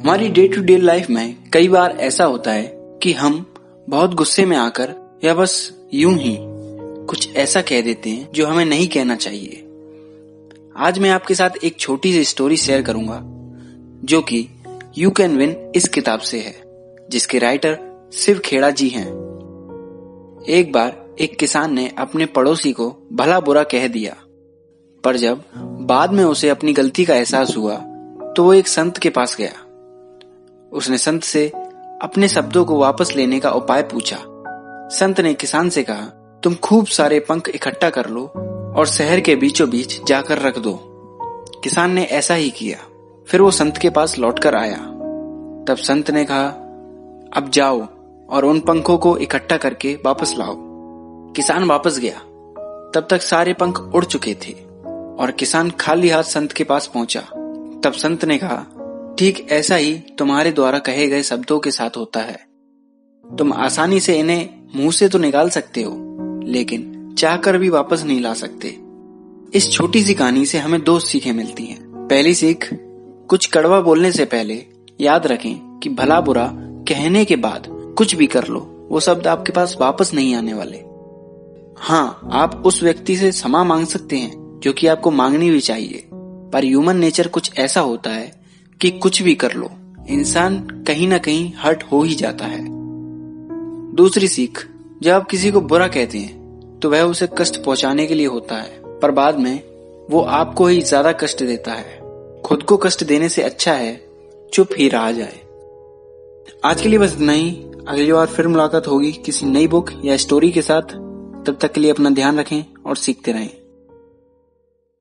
हमारी day to day life में कई बार ऐसा होता है कि हम बहुत गुस्से में आकर या बस यूँ ही कुछ ऐसा कह देते हैं जो हमें नहीं कहना चाहिए। आज मैं आपके साथ एक छोटी सी स्टोरी शेयर करूँगा, जो कि यू कैन विन इस किताब से है, जिसके राइटर शिव खेड़ा जी हैं। एक बार एक किसान ने अपने पड़ोसी को भला बुरा कह दिया, पर जब बाद में उसे अपनी गलती का एहसास हुआ तो वो एक संत के पास गया। उसने संत से अपने शब्दों को वापस लेने का उपाय पूछा। संत ने किसान से कहा, तुम खूब सारे पंख इकट्ठा कर लो और शहर के बीचों बीच जाकर रख दो। किसान ने ऐसा ही किया। फिर वो संत के पास लौटकर आया। तब संत ने कहा, अब जाओ और उन पंखों को इकट्ठा करके वापस लाओ। किसान वापस गया। तब तक सारे पंख उड़ चुके थे और किसान खाली हाथ संत के पास पहुँचा। तब संत ने कहा ठीक ऐसा ही तुम्हारे द्वारा कहे गए शब्दों के साथ होता है। तुम आसानी से इन्हें मुँह से तो निकाल सकते हो, लेकिन चाहकर भी वापस नहीं ला सकते। इस छोटी सी कहानी से हमें दो सीखें मिलती हैं। पहली सीख, कुछ कड़वा बोलने से पहले याद रखें कि भला बुरा कहने के बाद कुछ भी कर लो, वो शब्द आपके पास वापस नहीं आने वाले। हाँ आप उस व्यक्ति से क्षमा मांग सकते हैं, जो कि आपको मांगनी भी चाहिए। पर ह्यूमन नेचर कुछ ऐसा होता है कि कुछ भी कर लो, इंसान कहीं ना कहीं हर्ट हो ही जाता है। दूसरी सीख, जब आप किसी को बुरा कहते हैं तो वह उसे कष्ट पहुँचाने के लिए होता है, पर बाद में वो आपको ही ज़्यादा कष्ट देता है। खुद को कष्ट देने से अच्छा है, चुप ही रहा जाए। आज के लिए बस इतना ही। अगली बार फिर मुलाकात होगी किसी नई बुक या स्टोरी के साथ। तब तक के लिए अपना ध्यान रखें और सीखते रहें।